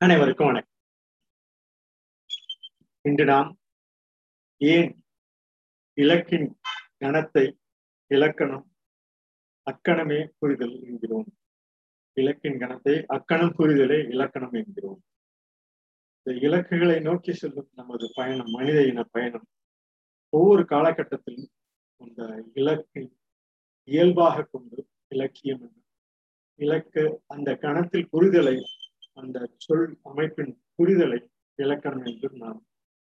அனைவருக்கும் வணக்கம். இன்று நாம் ஏன் இலக்கின் கணத்தை இலக்கணம் அக்கணமே புரிதல் என்கிறோம்? இலக்கின் கணத்தை அக்கணம் புரிதலே இலக்கணம் என்கிறோம். இந்த இலக்குகளை நோக்கி செல்லும் நமது பயணம் மனித இன பயணம் ஒவ்வொரு காலகட்டத்திலும் அந்த இலக்கை இயல்பாக கொண்டு இலக்கியம் இலக்கு அந்த கணத்தில் புரிதலை அந்த சொல் அமைப்பின் புரிதலை இலக்கணம் என்று நாம்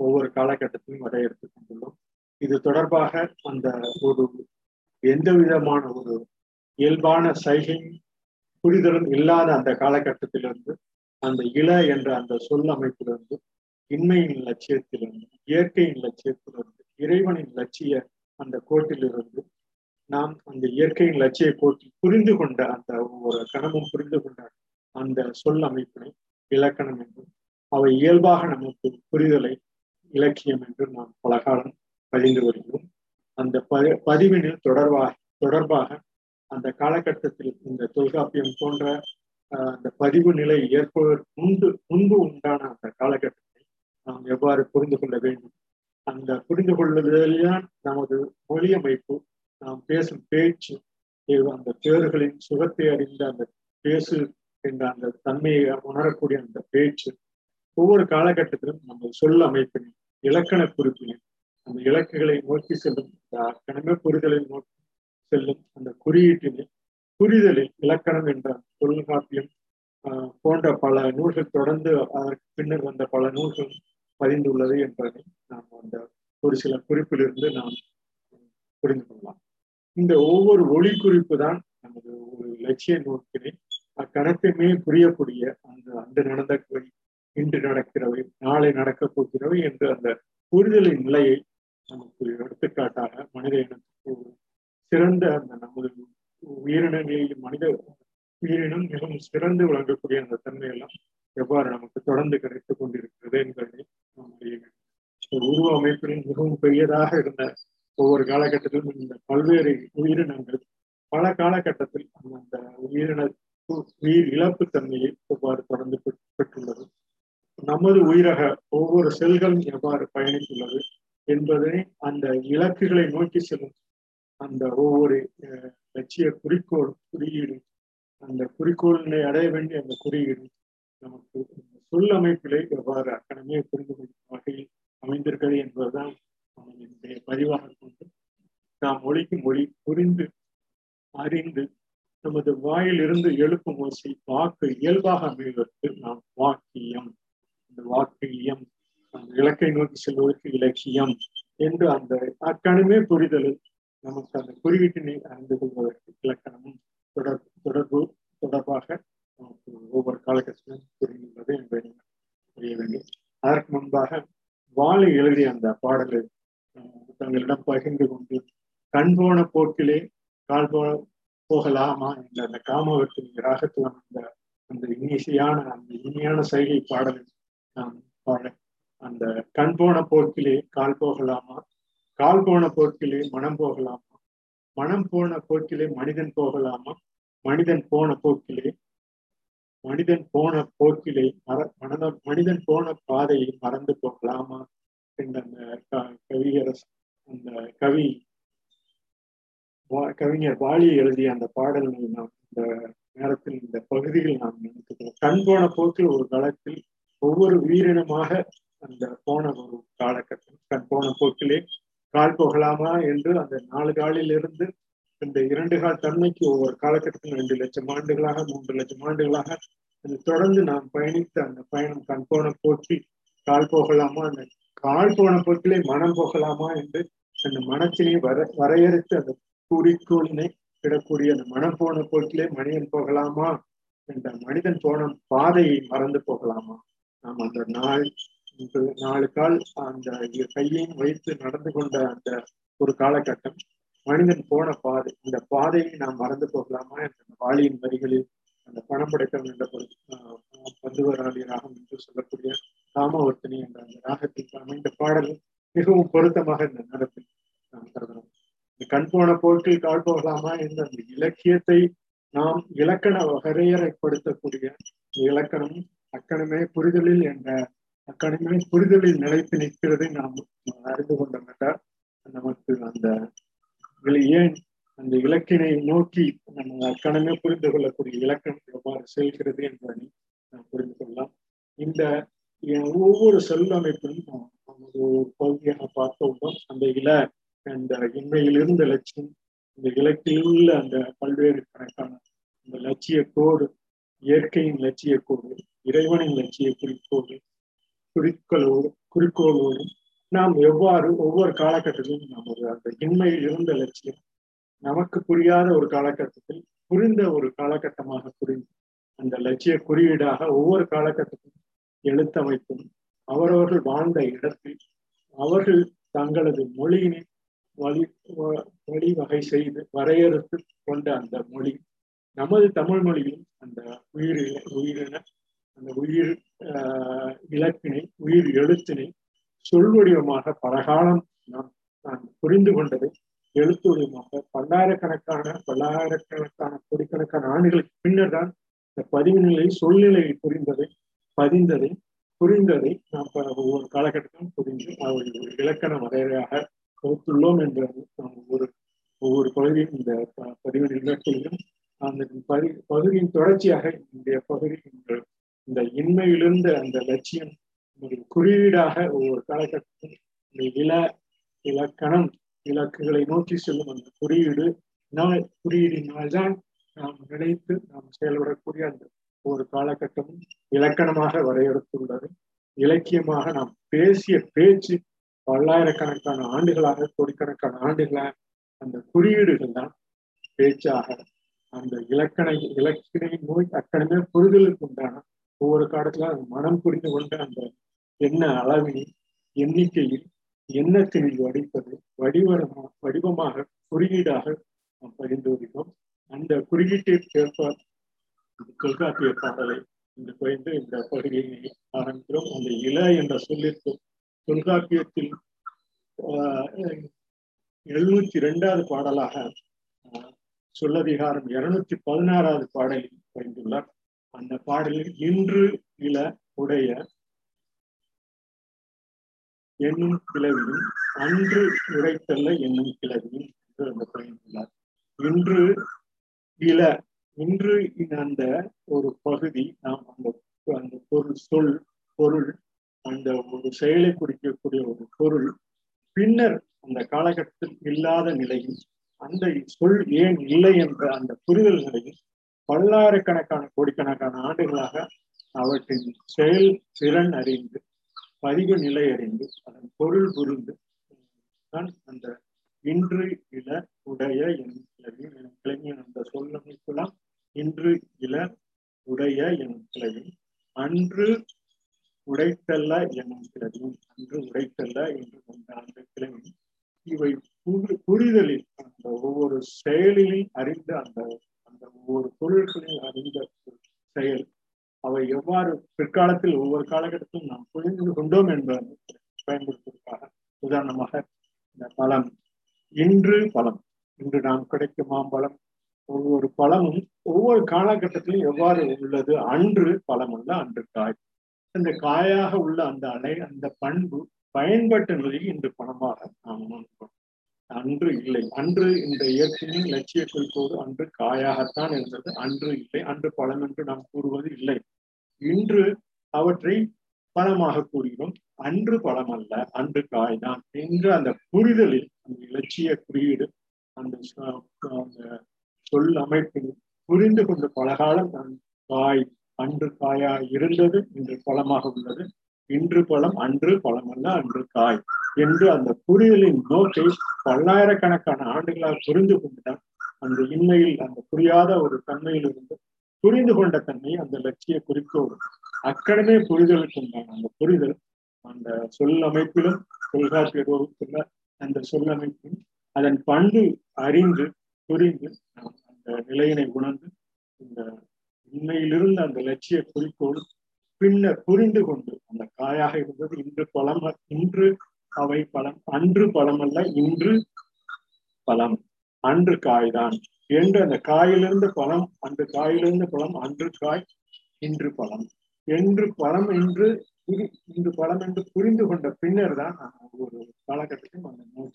ஒவ்வொரு காலகட்டத்திலும் வரையறுத்துக் கொண்டுள்ளோம். இது தொடர்பாக அந்த ஒரு எந்த விதமான ஒரு இயல்பான சைகை புரிதலும் இல்லாத அந்த காலகட்டத்திலிருந்து அந்த இள என்ற அந்த சொல் அமைப்பிலிருந்து இன்மையின் லட்சியத்திலிருந்து இயற்கையின் லட்சியத்திலிருந்து இறைவனின் லட்சிய அந்த கோட்டிலிருந்து நாம் அந்த இயற்கையின் லட்சிய கோட்டில் புரிந்து கொண்ட அந்த ஒவ்வொரு கணமும் புரிந்து கொண்ட அந்த சொல் அமைப்பினை இலக்கணம் என்றும் அவை இயல்பாக நமக்கு புரிதலை இலக்கியம் என்று நாம் பல காலம் வருகிறோம். அந்த ப பதிவினில் தொடர்பாக தொடர்பாக அந்த காலகட்டத்தில் இந்த தொல்காப்பியம் போன்ற அந்த பதிவு நிலை ஏற்பதற்கு முன்பு முன்பு உண்டான அந்த காலகட்டத்தை நாம் எவ்வாறு புரிந்து கொள்ள வேண்டும்? அந்த புரிந்து கொள்வதில்தான் நமது மொழி அமைப்பு நாம் பேசும் பேச்சு அந்த பேர்களின் சுகத்தை அறிந்த அந்த பேசு என்ற அந்த தன்மையை உணரக்கூடிய அந்த பேச்சு ஒவ்வொரு காலகட்டத்திலும் நம்ம சொல் அமைப்பினை இலக்கண குறிப்பினை அந்த இலக்குகளை நோக்கி செல்லும் அந்த கணமே புரிதலை நோக்கி செல்லும் அந்த குறியீட்டினை புரிதலில் இலக்கணம் என்ற தொல்காப்பியம் போன்ற பல நூல்கள் தொடர்ந்து அதற்கு பின்னர் வந்த பல நூல்கள் பதிந்துள்ளது என்பதை நாம் அந்த ஒரு சில குறிப்பிலிருந்து நாம் புரிந்து கொள்ளலாம். இந்த ஒவ்வொரு ஒளி குறிப்பு தான் நமது ஒரு லட்சிய நோக்கினை அக்கணத்தையுமே புரியக்கூடிய அந்த அன்று நடந்தவை இன்று நடக்கிறவை நாளை நடக்கப் போகிறவை என்று அந்த புரிதலின் நிலையை நமக்கு எடுத்துக்காட்டாக மனித இனத்துக்கு சிறந்த அந்த நமது உயிரினங்களில் மனித உயிரினம் மிகவும் சிறந்து விளங்கக்கூடிய அந்த தன்மையெல்லாம் எவ்வாறு நமக்கு தொடர்ந்து கிடைத்துக் கொண்டிருக்கிறது என்பதை நம்முடைய உருவ அமைப்பிலும் மிகவும் பெரியதாக இருந்த ஒவ்வொரு காலகட்டத்திலும் இந்த பல்வேறு உயிரினங்கள் பல காலகட்டத்தில் அந்த உயிரின உயிர் இழப்பு தன்மையை எவ்வாறு தொடர்ந்து பெற்றுள்ளது? நமது உயிரக ஒவ்வொரு செல்களும் எவ்வாறு பயணித்துள்ளது என்பதை அந்த இலக்குகளை நோக்கி செல்லும் அந்த ஒவ்வொரு லட்சிய குறிக்கோள் குறியீடு அந்த குறிக்கோளினை அடைய வேண்டிய அந்த குறியீடு நமக்கு சொல் அமைப்பிலே எவ்வாறு அக்கணமே புரிந்து கொள்ளும் வகையில் அமைந்திருக்கிறது என்பதுதான் என்னுடைய பதிவாக கொண்டு நாம் மொழிக்கு மொழி புரிந்து அறிந்து நமது வாயிலிருந்து எழுப்பும் ஓசை வாக்கு இயல்பாக அமைவதற்கு நாம் வாக்கியம். அந்த வாக்கியம் அந்த இலக்கை நோக்கி செல்வதற்கு இலக்கியம் என்று அந்த அக்கணமே புரிதலில் நமக்கு அந்த குறியீட்டினை அறிந்து கொள்வதற்கு இலக்கணமும் தொடர்பு தொடர்பு தொடர்பாக நமக்கு ஒவ்வொரு காலகட்டத்திலும் புரிந்துள்ளது என்பதை புரிய வேண்டும். அதற்கு முன்பாக வாழை எழுதிய அந்த பாடலை தங்களிடம் பகிர்ந்து கொண்டு கண் போன போக்கிலே கால் போன போகலாமா என்ற அந்த காமவர்த்தினி ராகத்துல அந்த அந்த இனிசையான அந்த இனிமையான சைகை பாடலை நாம் பாட அந்த கண் போன போக்கிலே கால் போகலாமா கால் போன போக்கிலே மனம் போகலாமா மனம் போன போக்கிலே மனிதன் போகலாமா மனிதன் போன போக்கிலே மனிதன் போன போக்கிலே மர மனத மனிதன் போன பாதையை மறந்து போகலாமா என்ற அந்த கவியரசு அந்த கவி கவிஞர் வாலி எழுதிய அந்த பாடல்களை நாம் இந்த நேரத்தில் இந்த பகுதியில் நாம் நினைத்துக்கிறோம். கண் போன போக்கில் ஒரு காலத்தில் ஒவ்வொரு உயிரினமாக அந்த போன ஒரு காலகட்டம் கண் போன போக்கிலே கால் போகலாமா என்று அந்த நாலு காலில் இருந்து இந்த இரண்டு கால் தன்மைக்கு ஒவ்வொரு காலகட்டத்தில் ரெண்டு லட்சம் ஆண்டுகளாக மூன்று லட்சம் ஆண்டுகளாக தொடர்ந்து நாம் பயணித்த அந்த பயணம் கண் போன போக்கி கால் போகலாமா அந்த கால் போன போக்கிலே மனம் போகலாமா என்று அந்த மனத்தினை வர வரையறுத்து அந்த குறிக்கோளினை விடக்கூடிய அந்த மனம் போன போக்கிலே மனிதன் போகலாமா? என்ற மனிதன் போன பாதையை மறந்து போகலாமா? நாம் அந்த நாள் நாலு கால் அந்த கையையும் வைத்து நடந்து கொண்ட அந்த ஒரு காலகட்டம் மனிதன் போன பாதை அந்த பாதையை நாம் மறந்து போகலாமா? என்ற வாளியின் வரிகளில் அந்த பணம் படைத்தம் என்ற பந்துவராளி ராகம் என்று சொல்லக்கூடிய காமவர்த்தனி என்ற அந்த ராகத்திற்கு அமைந்த பாடல் மிகவும் பொருத்தமாக இந்த நேரத்தில் கண் போன போக்கில் கால் போகலாமா என்ற அந்த இலக்கியத்தை நாம் இலக்கண வரையறைப்படுத்தக்கூடிய இலக்கணம் அக்கணமே புரிதலில் என்ற அக்கணமே புரிதலில் நிலைத்து நிற்கிறதை நாம் அறிந்து கொண்டோம் என்றால் நமக்கு அந்த ஏன் அந்த இலக்கினை நோக்கி நம்ம அக்கணமே புரிந்து கொள்ளக்கூடிய இலக்கணம் எவ்வாறு செல்கிறது என்பதை நாம் புரிந்து கொள்ளலாம். இந்த ஒவ்வொரு செல் அமைப்பிலும் நமது ஒரு பகுதியாக உள்ளோம். அந்த இல அந்த இன்மையிலிருந்த லட்சியம் இந்த இலக்கில் அந்த பல்வேறு கணக்கான இந்த லட்சிய கோடு இயற்கையின் லட்சிய கோடு இறைவனின் லட்சிய குறிக்கோடு குறிக்கோளோடு குறிக்கோளோடு நாம் எவ்வாறு ஒவ்வொரு காலகட்டத்திலும் நமது அந்த இன்மையில் இருந்த லட்சியம் நமக்கு புரியாத ஒரு காலகட்டத்தில் புரிந்த ஒரு காலகட்டமாக புரிந்து அந்த லட்சிய குறியீடாக ஒவ்வொரு காலகட்டத்திலும் எழுத்தமைப்பும் அவரவர்கள் வாழ்ந்த இடத்தில் அவர்கள் தங்களது மொழியினை வழி வழிவகை செய்து வரையறுத்து கொண்ட அந்த மொழி நமது தமிழ் மொழியும் அந்த உயிர் உயிரின அந்த உயிர் இலக்கினை உயிர் எழுத்தினை சொல் வடிவமாக பலகாலம் நாம் நான் புரிந்து கொண்டதை எழுத்து வடிவமாக பல்லாயிரக்கணக்கான பல்லாயிரக்கணக்கான கோடிக்கணக்கான ஆண்டுகளுக்கு பின்னர் தான் இந்த பதிவு நிலை சொல்நிலை புரிந்ததை பதிந்ததை புரிந்ததை நாம் ஒவ்வொரு காலகட்டத்திலும் புரிந்து அவருடைய இலக்கண வரையறையாக தொகுத்துள்ளோம் என்ற நாம் ஒவ்வொரு ஒவ்வொரு பகுதியும் இந்த பதிவு நிகழ்ச்சியிலும் அந்த பதி பகுதியின் தொடர்ச்சியாக இந்த பகுதி இந்த இன்மையிலிருந்து அந்த லட்சியம் ஒரு குறியீடாக ஒவ்வொரு காலகட்டத்திலும் இந்த இல இலக்கணம் இலக்குகளை நோக்கி செல்லும் அந்த குறியீடு நாள் குறியீடினால்தான் நாம் நினைத்து நாம் செயல்படக்கூடிய அந்த ஒரு காலகட்டமும் இலக்கணமாக வரையறுத்துள்ளது. இலக்கியமாக நாம் பேசிய பேச்சு பல்லாயிரக்கணக்கான ஆண்டுகளாக கோடிக்கணக்கான ஆண்டுகளாக அந்த குறியீடுகள் தான் பேச்சாக அந்த இலக்கண இலக்கினை நோய் அக்கடமே புரிதலுக்கு உண்டான ஒவ்வொரு காலத்துல அந்த மனம் புரிந்து கொண்ட அந்த என்ன அளவினை எண்ணிக்கையில் எண்ணத்தினில் வடிப்பது வடிவமாக வடிவமாக குறியீடாக நாம் பகிர்ந்து வருகிறோம் அந்த குறியீட்டிற்கேற்ப தொல்காப்பிய பாடலை இந்த பயின்று இந்த பகுதியை ஆரம்பிக்கிறோம். அந்த இல என்ற சொல்லிற்கும் தொல்காப்பியத்தில் எழுநூத்தி ரெண்டாவது பாடலாக சொல்லதிகாரம் இருநூத்தி பதினாறாவது பாடலில் பயின்றுள்ளார் அந்த பாடலில் இன்று இல உடைய என்னும் கிளவியும் அன்று உரைத்தல்ல என்னும் கிளவியும் என்று அந்த பயின்றுள்ளார். இன்று இல இன்று அந்த ஒரு பகுதி நாம் அந்த அந்த பொருள் சொல் பொருள் அந்த ஒரு செயலை குறிக்கக்கூடிய ஒரு பொருள். பின்னர் அந்த காலகட்டத்தில் இல்லாத நிலையில் அந்த சொல் ஏன் இல்லை என்ற அந்த புரிதல் நிலையில் பல்லாயிரக்கணக்கான கோடிக்கணக்கான ஆண்டுகளாக அவற்றின் செயல் திறன் அறிந்து பதிவு நிலை அறிந்து அதன் பொருள் புரிந்து தான் அந்த இன்று இல உடைய என் கிளவி என் கிளவியின் அந்த சொல்லமைப்பெல்லாம் இன்று இல உடைய என் கிளவி அன்று உடைத்தல்ல என்னும் அன்று உடைத்தல்ல என்று கொண்ட அந்த இவை புரிதலில் அந்த ஒவ்வொரு செயலிலும் அறிந்த அந்த அந்த ஒவ்வொரு பொருட்களையும் அறிந்த செயல். அவை எவ்வாறு பிற்காலத்தில் ஒவ்வொரு காலகட்டத்திலும் நாம் புரிந்து கொண்டோம் என்பதை பயன்படுத்துவதற்காக உதாரணமாக இந்த பழம். இன்று பழம். இன்று நாம் கிடைக்கும் மாம்பழம். ஒவ்வொரு பழமும் ஒவ்வொரு காலகட்டத்திலும் எவ்வாறு உள்ளது? அன்று பழம் உள்ள அன்று காய். அந்த காயாக உள்ள அந்த அலை அந்த பண்பு பயன்பட்ட நிலையில் இன்று பணமாக நாம் உணர்ந்தோம் அன்று இல்லை. அன்று இந்த இயற்கையின் லட்சிய குறிப்போடு அன்று காயாகத்தான் இருந்தது. அன்று இல்லை. அன்று பழம் என்று நாம் கூறுவது இல்லை. இன்று அவற்றை பணமாக கூறுகிறோம். அன்று பழம் அல்ல அன்று காய்தான் என்று என்ற அந்த புரிதலில் அந்த இலட்சிய குறியீடு அந்த அந்த சொல் அமைப்பில் புரிந்து கொண்டு பலகாலம் காய் அன்று காயா இருந்தது இன்று பழமாக உள்ளது. இன்று பழம் அன்று பழம் அல்ல அன்று காய் என்று அந்த புரிதலின் நோக்கை பல்லாயிரக்கணக்கான ஆண்டுகளால் புரிந்து கொண்டுதான் அந்த இன்மையில் அந்த புரியாத ஒரு தன்மையில் இருந்து புரிந்து கொண்ட தன்மை அந்த லட்சிய குறிக்கோடு அக்கடமே புரிதலுக்கு உண்டான அந்த புரிதல். அந்த சொல்லமைப்பிலும் தொல்காப்பிய ரூபத்துள்ள அந்த சொல்லமைப்பிலும் அதன் பண்பு அறிந்து புரிந்து அந்த நிலையினை உணர்ந்து இந்த உண்மையிலிருந்து அந்த லட்சிய குறிக்கோள் பின்னர் புரிந்து கொண்டு அந்த காயாக இருந்தது இன்று பழம் இன்று அவை பழம் அன்று பழம் அல்ல இன்று பழம் அன்று காய்தான் என்று அந்த காயிலிருந்து பழம் அன்று காயிலிருந்து பழம் அன்று காய் இன்று பழம் என்று பழம் என்று இன்று பழம் என்று புரிந்து கொண்ட பின்னர் தான் ஒரு காலகட்டத்திலும் அந்த நூல்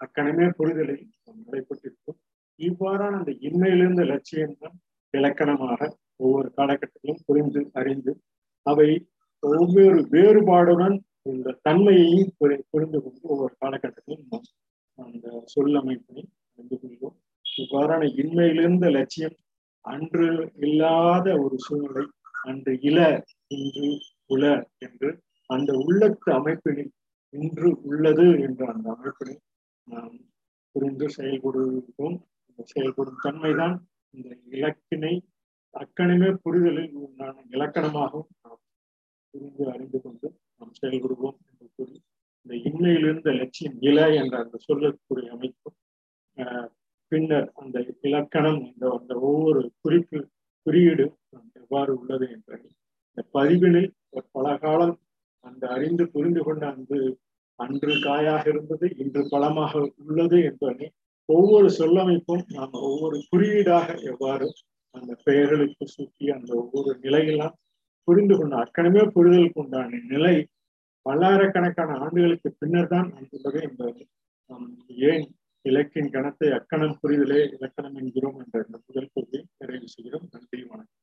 அக்கணமே புரிதலில் நடைபெற்றிருக்கும். இவ்வாறான அந்த இன்மையிலிருந்த லட்சியம்தான் இலக்கணமாக ஒவ்வொரு காலகட்டத்திலும் புரிந்து அறிந்து அவை ஒவ்வொரு வேறுபாடுடன் இந்த தன்மையையும் புரிந்து கொண்டு ஒவ்வொரு காலகட்டத்திலும் அந்த சொல்லமைப்பினை அறிந்து கொள்வோம். இவ்வாறான இன்மையிலிருந்த லட்சியம் அன்று இல்லாத ஒரு சூழ்நிலை அன்று இல இன்று உல என்று அந்த உள்ளத்து அமைப்பினில் இன்று உள்ளது என்ற அந்த அமைப்பினை நாம் புரிந்து செயல்படுவோம். செயல்படும் தன்மைதான் இந்த இலக்கினை அக்கணமே புரிதலில் உண்டான இலக்கணமாகவும் நாம் புரிந்து அறிந்து கொண்டு நாம் செயல்படுவோம் என்று கூறி இந்த இன்மையிலிருந்த லட்சியம் இல என்ற அந்த சொல்லக்கூடிய அமைப்பு பின்னர் அந்த இலக்கணம் இந்த அந்த ஒவ்வொரு குறிப்பு குறியீடு எவ்வாறு உள்ளது என்பதை இந்த பதிவினில் பல காலம் அந்த அறிந்து புரிந்து கொண்ட அந்த அன்று காயாக இருந்தது இன்று பலமாக உள்ளது என்பதனை ஒவ்வொரு சொல்லமைப்பும் நாம் ஒவ்வொரு குறியீடாக எவ்வாறு அந்த பெயர்களுக்கு சுற்றி அந்த ஒவ்வொரு நிலையெல்லாம் புரிந்து கொண்ட அக்கணமே புரிதலுக்கு உண்டான நிலை பல்லாயிரக்கணக்கான ஆண்டுகளுக்கு பின்னர் தான் வந்துள்ளது என்பது. ஏன் இலக்கின் கணத்தை அக்கணம் புரிதலே இலக்கணம் என்கிறோம் என்ற இந்த முதல் கொள்கை நிறைவு செய்கிறோம். நன்றி வணக்கம்.